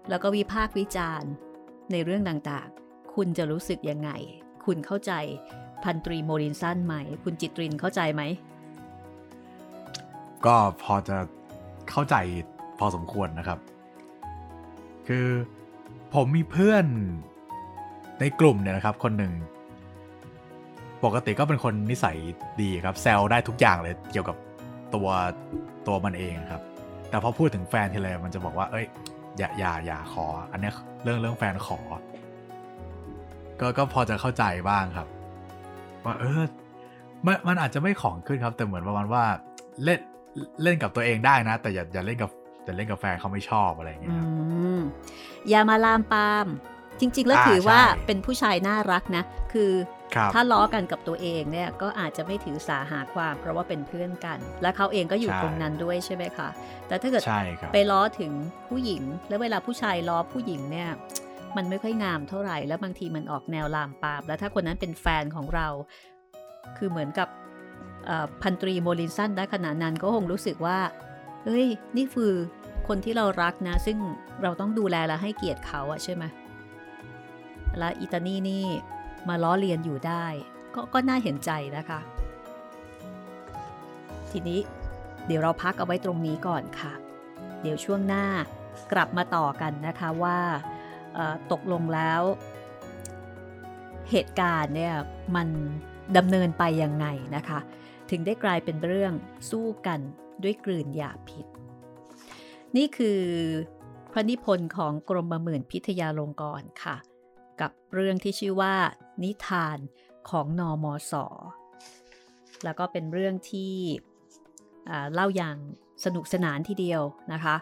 แล้วก็วิพากษ์วิจารณ์ ในเรื่องต่างๆ คุณจะรู้สึกยังไง คุณเข้าใจพันตรีโมรินสันไหม คุณจิตรินเข้าใจไหม ก็พอจะเข้าใจพอสมควรนะครับ คือผมมีเพื่อนในกลุ่มเนี่ยนะครับ คนหนึ่ง ปกติก็เป็นคนนิสัยดีครับแซวได้ทุกอย่างเลยเกี่ยวกับตัวตัวมันเองครับ แต่พอพูดถึงแฟนทีไรมันจะบอกว่า เอ้ย อย่าอย่าอย่าขอ อันเนี้ยเรื่องเรื่องแฟนขอ ก็ก็พอจะเข้าใจบ้างครับ ว่าเออมันมันอาจจะไม่ของขึ้นครับ แต่เหมือนประมาณว่าเล่นเล่นกับตัวเองได้นะ แต่อย่าอย่าเล่นกับแต่เล่นกับแฟนเขาไม่ชอบอะไรอย่างเงี้อืยครับมอย่ามาลามปาม จริง ๆ แล้วอ่าถือว่าใช่เป็นผู้ชายน่ารักนะ คือครับ ถ้าล้อกันกับตัวเองเนี่ยก็อาจจะไม่ถือสาหาความ เพราะว่าเป็นเพื่อนกัน และเขาเองก็อยู่ใช่ตรงนั้นด้วยใช่ไหมคะแต่ถ้าเกิดใช่ครับไปล้อถึงผู้หญิง แล้วเวลาผู้ชายล้อผู้หญิงเนี่ยมันไม่ค่อยงามเท่าไหร่แล้วบางทีมันออกแนวลามปาม แล้วถ้าคนนั้นเป็นแฟนของเรา คือเหมือนกับเอ่อพันตรีโมลินสันณขณะนั้นก็คงรู้สึกว่าเฮ้ยนี่คือคนที่เรารักนะ ซึ่งเราต้องดูแลและให้เกียรติเขาอะใช่ไหมและอิตานี่นี่ มาล้อเลียนอยู่ได้ก็ก็น่าเห็นใจนะคะ ทีนี้เดี๋ยวเราพักเอาไว้ตรงนี้ก่อนค่ะ เดี๋ยวช่วงหน้ากลับมาต่อกันนะคะว่าตกลงแล้ว เหตุการณ์เนี่ยมันดำเนินไปยังไงนะคะ ถึงได้กลายเป็นเรื่องสู้กันด้วยกลืนยาพิษ นี่คือพระนิพนธ์ของกรมหมื่นพิทยาลงกรณ์ค่ะ กับเรื่องที่ชื่อว่า นิทานของนอมอสอแล้วก็เป็นเรื่องที่เล่าอย่างสนุกสนานทีเดียวนะคะ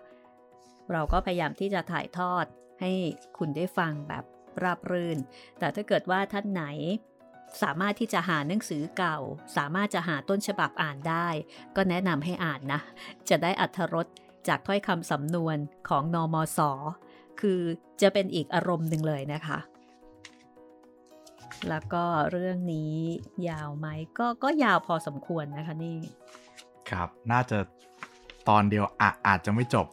เราก็พยายามที่จะถ่ายทอดให้คุณได้ฟังแบบราบรื่น แต่ถ้าเกิดว่าท่านไหนสามารถที่จะหาหนังสือเก่า สามารถจะหาต้นฉบับอ่านได้ ก็แนะนำให้อ่านนะ จะได้อัธรสจากถ้อยคำสำนวนของนอมศคือจะเป็นอีกอารมณ์หนึ่งเลยนะคะ แล้วก็เรื่องนี้ยาวไหมก็ก็ยาวพอสมควรนะคะนี่ ครับ น่าจะตอนเดียวอะอาจจะไม่จบ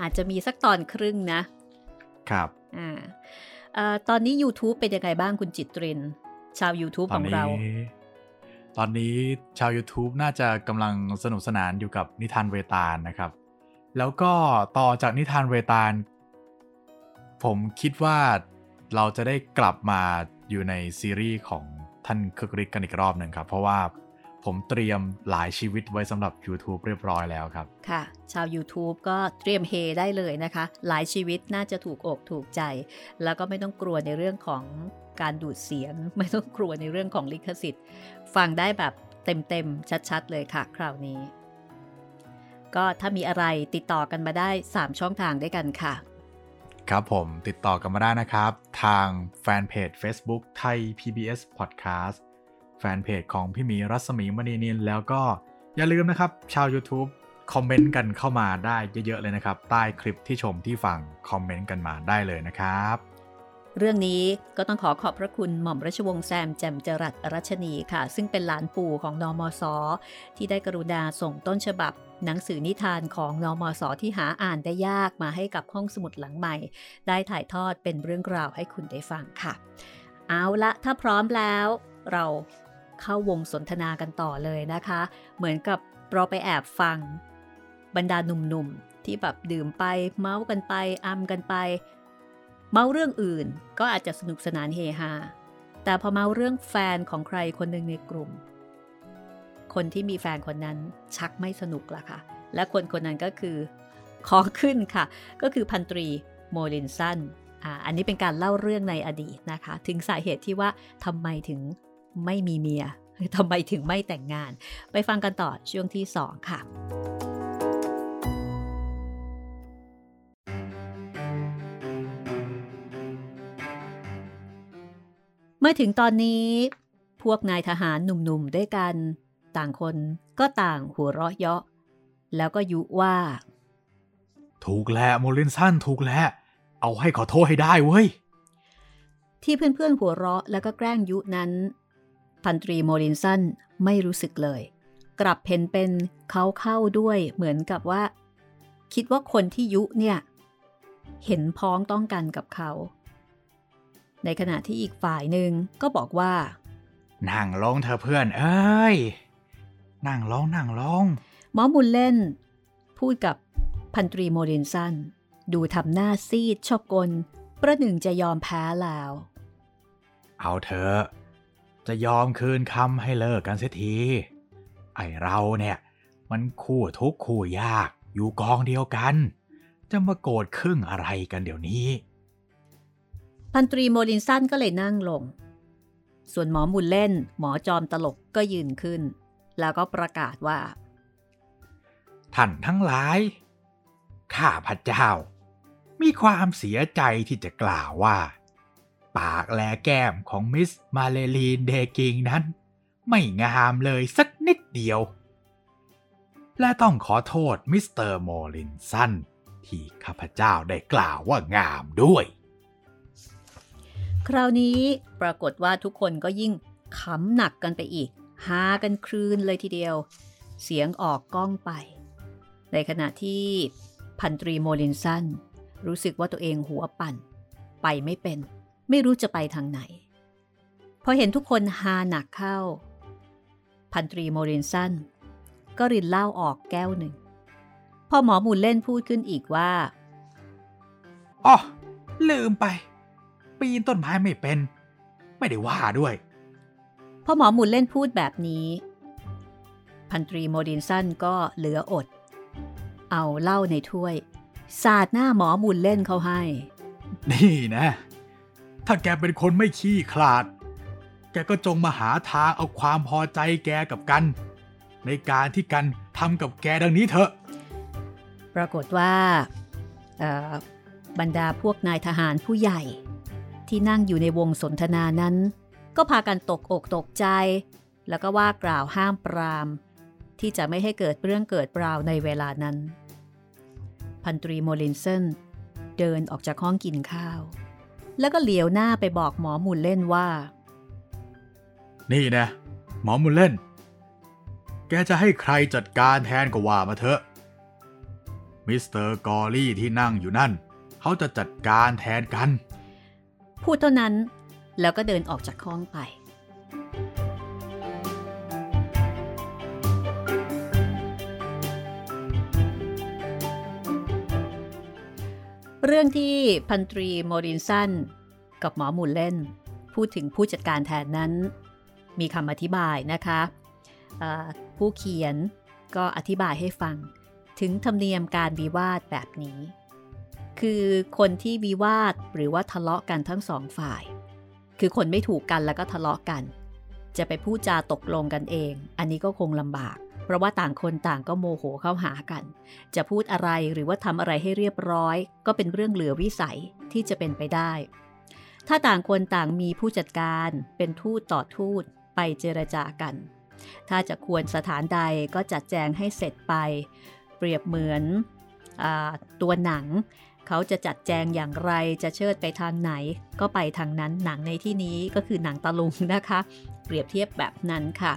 อาจจะมีสักตอนครึ่งนะ ครับอ่าเอ่อตอนนี้ YouTube เป็นยังไงบ้างคุณจิตริน ชาว YouTube ตขอนองนี้เรา ตอนนี้ชาว YouTube น่าจะกำลังสนุกสนานอยู่กับนิทานเวตาลนะครับ แล้วก็ต่อจากนิทานเวตาล ผมคิดว่าเราจะได้กลับมา อยู่ในซีรีส์ของท่านคึกฤทธิ์กันอีกรอบหนึ่งครับ เพราะว่าผมเตรียมหลายชีวิตไว้สำหรับ YouTube เรียบร้อยแล้วครับ ค่ะ ชาว YouTube ก็เตรียมเฮได้เลยนะคะ หลายชีวิตน่าจะถูกอกถูกใจ แล้วก็ไม่ต้องกลัวในเรื่องของการดูดเสียง ไม่ต้องกลัวในเรื่องของลิขสิทธิ์ ฟังได้แบบเต็มๆ ชัดๆ เลยค่ะ คราวนี้ ก็ถ้ามีอะไรติดต่อกันมาได้ 3 ช่องทางด้วยกันค่ะ ครับผมติดต่อกันมาได้นะครับ ทางแฟนเพจ Facebook ไทย PBS Podcast แฟนเพจของพี่หมีรัศมีมณีนินแล้วก็อย่าลืมนะครับ ชาว YouTube คอมเมนต์กันเข้ามาได้เยอะๆเลยนะครับ ใต้คลิปที่ชมที่ฟังคอมเมนต์กันมาได้เลยนะครับ เรื่องนี้ก็ต้องขอขอบพระคุณหม่อมราชวงศ์แซมแจ่มจรัสรัชนีค่ะ ซึ่งเป็นหลานปู่ของนอมศที่ได้กรุณาส่งต้นฉบับ หนังสือนิทานของนอมศที่หาอ่านได้ยากมาให้กับห้องสมุดหลังใหม่ ได้ถ่ายทอดเป็นเรื่องราวให้คุณได้ฟังค่ะ เอาละถ้าพร้อมแล้ว เราเข้าวงสนทนากันต่อเลยนะคะ เหมือนกับเราไปแอบฟัง บรรดาหนุ่มๆ ที่แบบดื่มไป เมากันไปอำกันไป เมาเรื่องอื่นก็อาจจะสนุกสนานเฮฮาแต่พอเมาเรื่องแฟนของใครคนหนึ่งในกลุ่ม คนที่มีแฟนคนนั้นชักไม่สนุกละค่ะ และคนคนนั้นก็คือของขึ้นค่ะ ก็คือพันตรีโมลินสันอ่าอันนี้เป็นการเล่าเรื่องในอดีตนะคะ ถึงสาเหตุที่ว่าทำไมถึงไม่มีเมียทำไมถึงไม่แต่งงาน ไปฟังกันต่อช่วงที่ 2 ค่ะ เมื่อถึงตอนนี้พวกนายทหารหนุ่มๆด้วยกัน ต่างคนก็ต่างหัวเราะเยาะ แล้วก็ยุว่า ถูกแล้วโมลินสันถูกแล้ว เอาให้ขอโทษให้ได้เว้ย ที่เพื่อนๆหัวเราะแล้วก็แกล้งยุนั้น พันตรีโมลินสันไม่รู้สึกเลย กลับเห็นเป็นเขาเข้าด้วยเหมือนกับว่า คิดว่าคนที่ยุเนี่ย เห็นพ้องต้องกันกับเขา ในขณะที่อีกฝ่ายหนึ่งก็บอกว่านั่งลงเธอะเพื่อนเอ้ย นั่งลงนั่งลงหมอบุญเล่น พูดกับพันตรีโมลินสันดูทำหน้าซีดชอบกล ประหนึ่งจะยอมแพ้แล้ว เอาเถอะจะยอมคืนคำให้เลิกกันเสียที ไอเราเนี่ย มันคู่ทุกข์คู่ยากอยู่กองเดียวกัน จะมาโกรธครึ่งอะไรกันเดี๋ยวนี้ พันตรีโมลินสันก็เลยนั่งลง ส่วนหมอหมุนเล่นหมอจอมตลกก็ยืนขึ้น แล้วก็ประกาศว่า ท่านทั้งหลาย ข้าพระเจ้า มีความเสียใจที่จะกล่าวว่า ปากและแก้มของมิสมาเดลีนเดกิงนั้น ไม่งามเลยสักนิดเดียว และต้องขอโทษมิสเตอร์โมลินสันที่ข้าพเจ้าได้กล่าวว่างามด้วย คราวนี้ปรากฏว่าทุกคนก็ยิ่งขำหนักกันไปอีก ฮากันคลื่นเลยทีเดียว เสียงออกก้องไป ในขณะที่พันตรีโมลินสันรู้สึกว่าตัวเองหัวปั่น ไปไม่เป็น ไม่รู้จะไปทางไหน พอเห็นทุกคนฮาหนักเข้า พันตรีโมลินสันก็รินเหล้าออกแก้วหนึ่ง พอหมอหมุนเล่นพูดขึ้นอีกว่าอ๋อลืมไป ปีนต้นไม้ไม่เป็น ไม่ได้ว่าด้วย พอหมอหมุนเล่นพูดแบบนี้ พันตรีโมดินสันก็เหลืออด เอาเหล้าในถ้วย สาดหน้าหมอหมุนเล่นเขาให้ นี่นะ ถ้าแกเป็นคนไม่ขี้ขลาด แกก็จงมาหาทางเอาความพอใจแกกับกัน ในการที่กันทำกับแกดังนี้เถอะ ปรากฏว่าเอ่อบรรดาพวกนายทหารผู้ใหญ่ที่นั่งอยู่ในวงสนทนานั้น ก็พากันตกอกตกใจ แล้วก็ว่ากล่าวห้ามปราม ที่จะไม่ให้เกิดเรื่องเกิดราวในเวลานั้น พันตรีโมลินเซนเดินออกจากห้องกินข้าว แล้วก็เหลียวหน้าไปบอกหมอหมุนเล่นว่า นี่นะ หมอมุลเล่น แกจะให้ใครจัดการแทนก็ว่ามาเถอะมิสเตอร์กอรี่ที่นั่งอยู่นั่น เขาจะจัดการแทนกัน พูดเท่านั้น แล้วก็เดินออกจากห้องไป เรื่องที่พันตรีโมลินสันกับหมอหมุนเล่น พูดถึงผู้จัดการแทนนั้น มีคำอธิบายนะคะะผู้เขียนก็อธิบายให้ฟังถึงธรรมเนียมการวิวาทแบบนี้ คือคนที่วิวาทหรือว่าทะเลาะกันทั้งสองฝ่าย คือคนไม่ถูกกันแล้วก็ทะเลาะกัน จะไปพูดจาตกลงกันเอง อันนี้ก็คงลำบาก เพราะว่าต่างคนต่างก็โมโหเข้าหากัน จะพูดอะไรหรือว่าทำอะไรให้เรียบร้อย ก็เป็นเรื่องเหลือวิสัยที่จะเป็นไปได้ ถ้าต่างคนต่างมีผู้จัดการเป็นทูตต่อทูตไปเจรจากัน ถ้าจะควรสถานใดก็จัดแจงให้เสร็จไป เปรียบเหมือนอตัวหนัง เขาจะจัดแจงอย่างไรจะเชิดไปทางไหน ก็ไปทางนั้นหนังในที่นี้ก็คือหนังตะลุงนะคะ เปรียบเทียบแบบนั้นค่ะ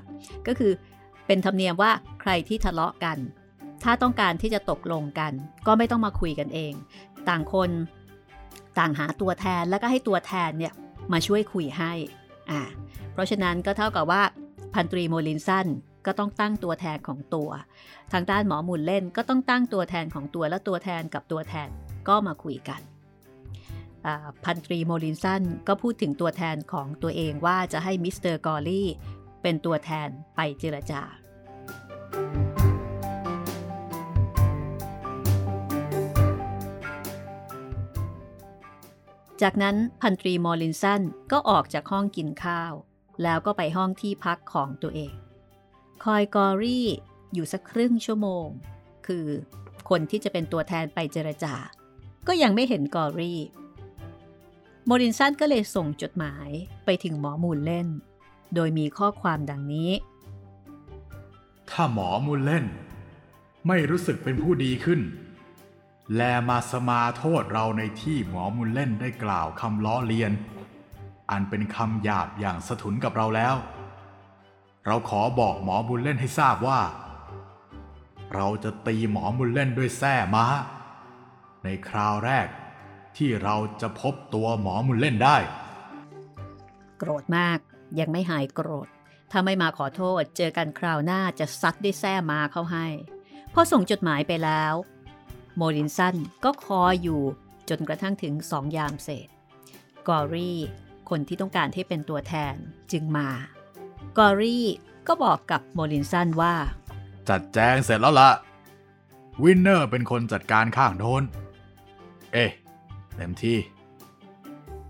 ก็คือเป็นธรรมเนียมว่าใครที่ทะเลาะกัน ถ้าต้องการที่จะตกลงกัน ก็ไม่ต้องมาคุยกันเอง ต่างคนต่างหาตัวแทนแล้วก็ให้ตัวแทนเนี่ยมาช่วยคุยให้อ่าเพราะฉะนั้นก็เท่ากับว่าพันตรีโมลินสันก็ต้องตั้งตัวแทนของตัว ทางด้านหมอหมุนเล่นก็ต้องตั้งตัวแทนของตัวและตัวแทนกับตัวแทน ก็มาคุยกันพันตรีโมลินสันก็พูดถึงตัวแทนของตัวเองว่าจะให้มิสเตอร์กอรี่เป็นตัวแทนไปเจรจา จากนั้นพันตรีมอลินสันก็ออกจากห้องกินข้าว แล้วก็ไปห้องที่พักของตัวเอง คอยกอรี่อยู่สักครึ่งชั่วโมง คือคนที่จะเป็นตัวแทนไปเจรจา ก็ยังไม่เห็นกอรี่ โมรินสันก็เลยส่งจดหมายไปถึงหมอมูลเล่น โดยมีข้อความดังนี้ ถ้าหมอมูลเล่น ไม่รู้สึกเป็นผู้ดีขึ้น แลมาสมาโทษเราในที่หมอมูลเล่นได้กล่าวคำล้อเลียน อันเป็นคำหยาบอย่างสะทุนกับเราแล้ว เราขอบอกหมอบุญเล่นให้ทราบว่า เราจะตีหมอบุญเล่นด้วยแส้ม้า ในคราวแรกที่เราจะพบตัวหมอมุนเล่นได้ โกรธมากยังไม่หายโกรธ ถ้าไม่มาขอโทษเจอกันคราวหน้าจะซัดด้วยแส้มาเข้าให้ พอส่งจดหมายไปแล้ว โมรินสันก็คอยอยู่จนกระทั่งถึงสองยามเศษ กอรี่ คนที่ต้องการให้เป็นตัวแทนจึงมา กอรี่ก็บอกกับโมรินสันว่า จัดแจงเสร็จแล้วละวินเนอร์เป็นคนจัดการข้างโน้น เอ๊เต็มที่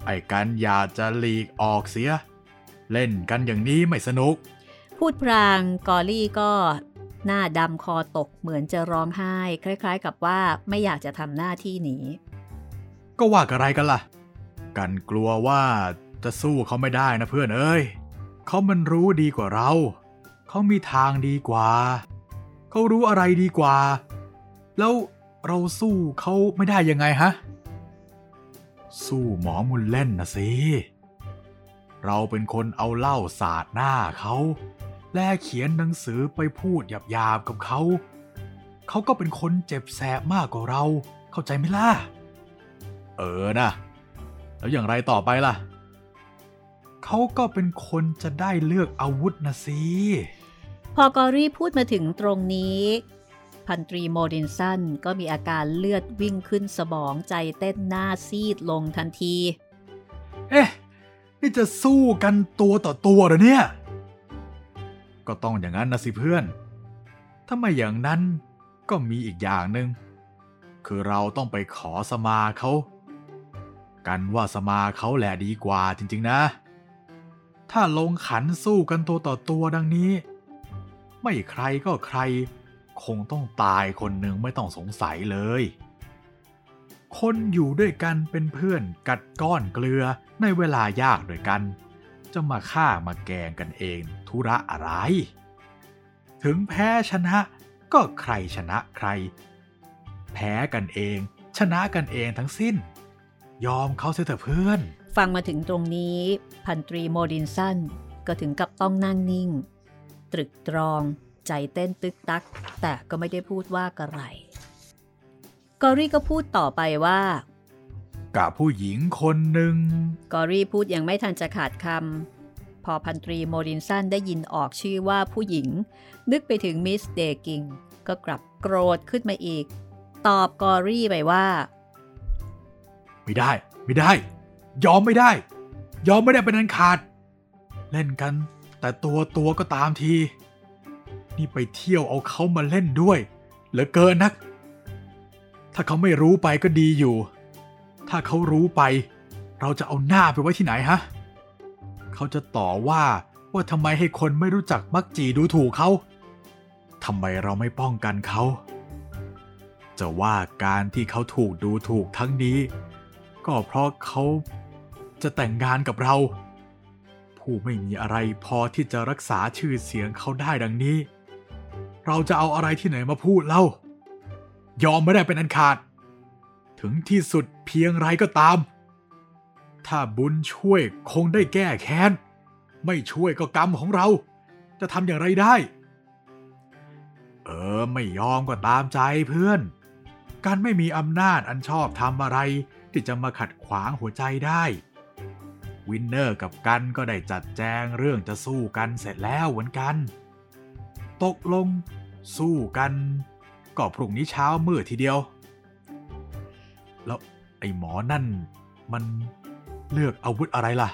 ไอ้กันอยากจะหลีกออกเสีย เล่นกันอย่างนี้ไม่สนุก พูดพรางกอลี่ก็หน้าดำคอตกเหมือนจะร้องไห้ คล้าย ๆ กับว่าไม่อยากจะทำหน้าที่นี้ ก็ว่าอะไรกันล่ะ กันกลัวว่าจะสู้เขาไม่ได้นะเพื่อนเอ้ยเขามันรู้ดีกว่าเรา เขามีทางดีกว่า เขารู้อะไรดีกว่า แล้ว เราสู้เขาไม่ได้ยังไงฮะ สู้หมอมุนเล่นนะสิ เราเป็นคนเอาเหล้าสาดหน้าเขาและเขียนหนังสือไปพูดหยาบๆกับเขา เขาก็เป็นคนเจ็บแสบมากกว่าเรา เข้าใจไหมล่ะ เออนะ แล้วอย่างไรต่อไปล่ะ เขาก็เป็นคนจะได้เลือกอาวุธนะสิ พอกอรี่พูดมาถึงตรงนี้ พันตรีโมดินสันก็มีอาการเลือดวิ่งขึ้นสมองใจเต้นหน้าซีดลงทันที เอ๊ะ นี่จะสู้กันตัวต่อตัวเหรอเนี่ย ก็ต้องอย่างนั้นนะสิเพื่อน ถ้าไม่อย่างนั้นก็มีอีกอย่างหนึ่งคือเราต้องไปขอสมาเขา กันว่าสมาเขาแหละดีกว่าจริง ๆ นะ ถ้าลงขันสู้กันตัวต่อตัวดังนี้ ไม่ใครก็ใคร คงต้องตายคนหนึ่งไม่ต้องสงสัยเลย คนอยู่ด้วยกันเป็นเพื่อนกัดก้อนเกลือในเวลายากด้วยกัน จะมาฆ่ามาแกงกันเองธุระอะไร ถึงแพ้ชนะก็ใครชนะใคร แพ้กันเอง ชนะกันเองทั้งสิ้น ยอมเขาเสียเถอะเพื่อน ฟังมาถึงตรงนี้ พันตรีโมดินสันก็ก็ถึงกับต้องนั่งนิ่ง ตรึกตรอง ใจเต้นตึกตัก แต่ก็ไม่ได้พูดว่าอะไรกอรี่ก็พูดต่อไปว่า กับผู้หญิงคนหนึ่งกอรี่พูดยังไม่ทันจะขาดคำพอพันตรีโมรินสันได้ยินออกชื่อว่าผู้หญิง นึกไปถึงมิสเดกิงก็กลับโกรธขึ้นมาอีก ตอบกอรี่ไปว่า ไม่ได้ ไม่ได้ ยอมไม่ได้ ยอมไม่ได้เป็นอันขาด เล่นกัน แต่ตัวตัวก็ตามที นี่ไปเที่ยวเอาเขามาเล่นด้วย เหลือเกินนัก ถ้าเขาไม่รู้ไปก็ดีอยู่ ถ้าเขารู้ไป เราจะเอาหน้าไปไว้ที่ไหนฮะ เขาจะต่อว่าว่าทำไมให้คนไม่รู้จักมักจีดูถูกเขาทำไมเราไม่ป้องกันเขา จะว่าการที่เขาถูกดูถูกทั้งนี้ ก็เพราะเขาจะแต่งงานกับเรา ผู้ไม่มีอะไรพอที่จะรักษาชื่อเสียงเขาได้ดังนี้ เราจะเอาอะไรที่ไหนมาพูดเล่า ยอมไม่ได้เป็นอันขาด ถึงที่สุดเพียงไรก็ตาม ถ้าบุญช่วยคงได้แก้แค้น ไม่ช่วยก็กรรมของเรา จะทำอย่างไรได้ เออไม่ยอมก็ตามใจเพื่อน การไม่มีอำนาจอันชอบทำอะไรที่จะมาขัดขวางหัวใจได้ วินเนอร์กับกันก็ได้จัดแจงเรื่องจะสู้กันเสร็จแล้วเหมือนกัน ตกลง สู้กัน ก็พรุ่งนี้เช้ามืดทีเดียว แล้วไอ้หมอนั่นมันเลือกอาวุธอะไรล่ะ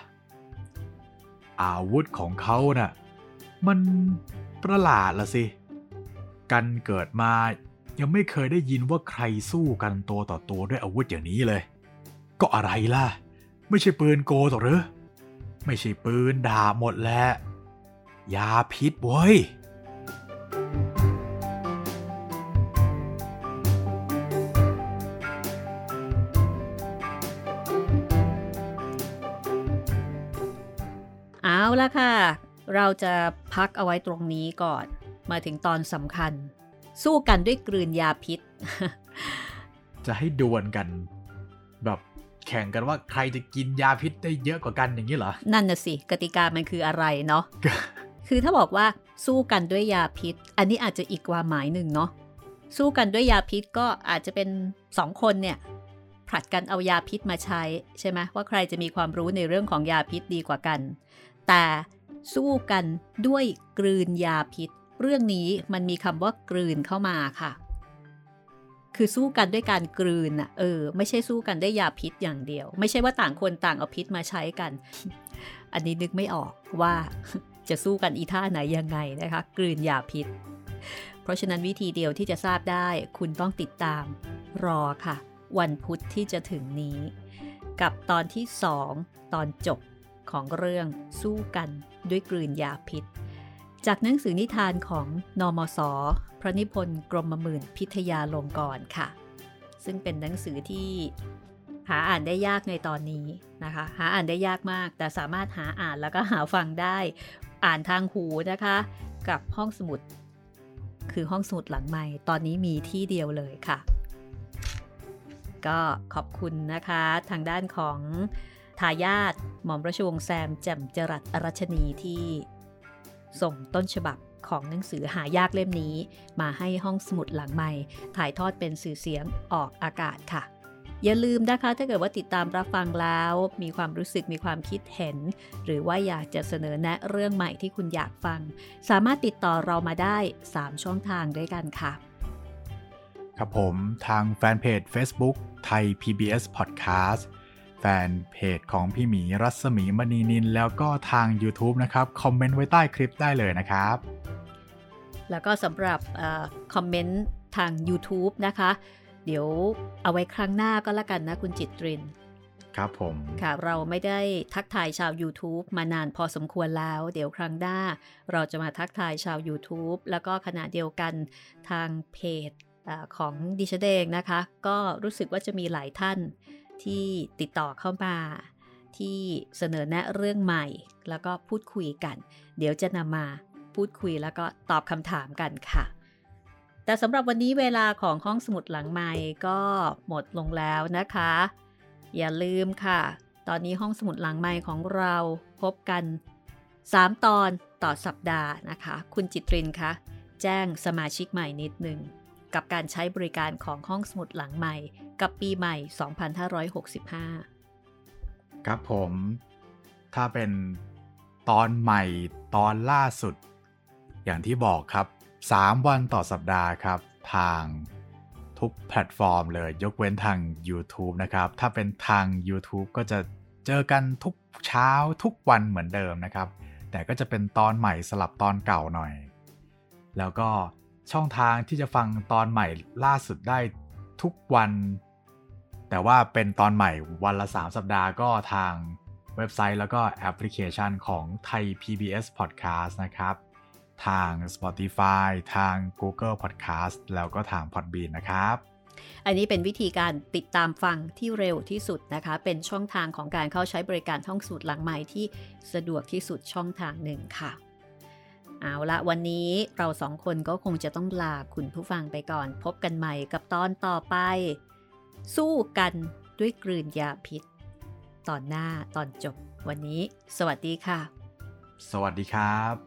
อาวุธของเขาน่ะมันประหลาดละสิ กันเกิดมายังไม่เคยได้ยินว่าใครสู้กันตัวต่อตัวด้วยอาวุธอย่างนี้เลย ก็อะไรล่ะ ไม่ใช่ปืนโกต่อหรือ ไม่ใช่ปืนดาบหมดแล้วยาพิษเว้ย เอาละค่ะ เราจะพักเอาไว้ตรงนี้ก่อน มาถึงตอนสำคัญ สู้กันด้วยกลืนยาพิษ จะให้ดวลกัน แบบแข่งกันว่าใครจะกินยาพิษได้เยอะกว่ากันอย่างนี้เหรอ นั่นน่ะสิ กติกามันคืออะไรเนาะ คือถ้าบอกว่าสู้กันด้วยยาพิษ อันนี้อาจจะอีกความหมายหนึ่งเนาะสู้กันด้วยยาพิษก็อาจจะเป็นสองคนเนี่ยผลัดกันเอายาพิษมาใช้ใช่ไหมว่าใครจะมีความรู้ในเรื่องของยาพิษดีกว่ากัน แต่สู้กันด้วยกลืนยาพิษ เรื่องนี้มันมีคำว่ากลืนเข้ามาค่ะ คือสู้กันด้วยการกลืนอะเออ ไม่ใช่สู้กันด้วยยาพิษอย่างเดียว ไม่ใช่ว่าต่างคนต่างเอาพิษมาใช้กัน อันนี้นึกไม่ออกว่า จะสู้กันอีท่าไหนยังไงนะคะ กลืนยาพิษ เพราะฉะนั้นวิธีเดียวที่จะทราบได้ คุณต้องติดตาม รอค่ะ วันพุธที่จะถึงนี้ กับตอนที่ 2 ตอนจบของเรื่องสู้กันด้วยกลืนยาพิษ จากหนังสือนิทานของนอมศพระนิพนธ์กรมหมื่นพิทยาลงกรค่ะ ซึ่งเป็นหนังสือที่หาอ่านได้ยากในตอนนี้นะคะ หาอ่านได้ยากมาก แต่สามารถหาอ่านแล้วก็หาฟังได้ อ่านทางหูนะคะ กับห้องสมุด คือห้องสมุดหลังใหม่ตอนนี้มีที่เดียวเลยค่ะ ก็ขอบคุณนะคะ ทางด้านของทายาทหม่อมราชวงศ์แซมแจ่มจรัสอรัชนีที่ส่งต้นฉบับของหนังสือหายากเล่มนี้ มาให้ห้องสมุดหลังใหม่ ถ่ายทอดเป็นสื่อเสียงออกอากาศค่ะ อย่าลืมนะคะ ถ้าเกิดว่าติดตามรับฟังแล้ว มีความรู้สึกมีความคิดเห็น หรือว่าอยากจะเสนอแนะเรื่องใหม่ที่คุณอยากฟัง สามารถติดต่อเรามาได้ 3 ช่องทางด้วยกันค่ะ ครับผมทางแฟนเพจ Facebook ไทย PBS Podcast แฟนเพจของพี่หมีรัศมีมณีนิน แล้วก็ทาง YouTube นะครับ คอมเมนต์ไว้ใต้คลิปได้เลยนะครับ แล้วก็สำหรับคอมเมนต์ทาง YouTube นะคะ เดี๋ยวเอาไว้ครั้งหน้าก็แล้วกันนะคุณจิตริน ครับผม ค่ะ เราไม่ได้ทักทายชาว YouTube มานานพอสมควรแล้ว เดี๋ยวครั้งหน้า เราจะมาทักทายชาว YouTube แล้วก็ขณะเดียวกันทางเพจอของดิฉันเองนะคะ ก็รู้สึกว่าจะมีหลายท่านที่ติดต่อเข้ามาที่เสนอแนะเรื่องใหม่ แล้วก็พูดคุยกัน เดี๋ยวจะนำมาพูดคุยแล้วก็ตอบคำถามกันค่ะ แต่สำหรับวันนี้เวลาของห้องสมุดหลังใหม่ก็หมดลงแล้วนะคะ อย่าลืมค่ะ ตอนนี้ห้องสมุดหลังใหม่ของเราพบกัน 3 ตอนต่อสัปดาห์นะคะ คุณจิตรินคะแจ้งสมาชิกใหม่นิดหนึ่งกับการใช้บริการของห้องสมุดหลังใหม่ กับปีใหม่ 2565 ครับผม ถ้าเป็นตอนใหม่ตอนล่าสุด อย่างที่บอกครับ 3 วันต่อสัปดาห์ครับ ทางทุกแพลตฟอร์มเลยยกเว้นทาง YouTube นะครับ ถ้าเป็นทาง YouTube ก็จะเจอกันทุกเช้าทุกวันเหมือนเดิมนะครับ แต่ก็จะเป็นตอนใหม่สลับตอนเก่าหน่อย แล้วก็ช่องทางที่จะฟังตอนใหม่ล่าสุดได้ทุกวัน แต่ว่าเป็นตอนใหม่วันละ 3 สัปดาห์ก็ทางเว็บไซต์แล้วก็แอปพลิเคชันของไทย PBS Podcast นะครับ ทาง Spotify ทาง Google Podcast แล้วก็ทาง Podbean นะครับ อันนี้เป็นวิธีการติดตามฟังที่เร็วที่สุดนะคะ เป็นช่องทางของการเข้าใช้บริการท่องสูตรหลังใหม่ที่สะดวกที่สุดช่องทางหนึ่งค่ะ เอาละวันนี้เราสองคนก็คงจะต้องลาคุณผู้ฟังไปก่อน พบกันใหม่กับตอนต่อไป สู้กันด้วยกลืนยาพิษ ตอนหน้าตอนจบวันนี้ สวัสดีค่ะ สวัสดีครับ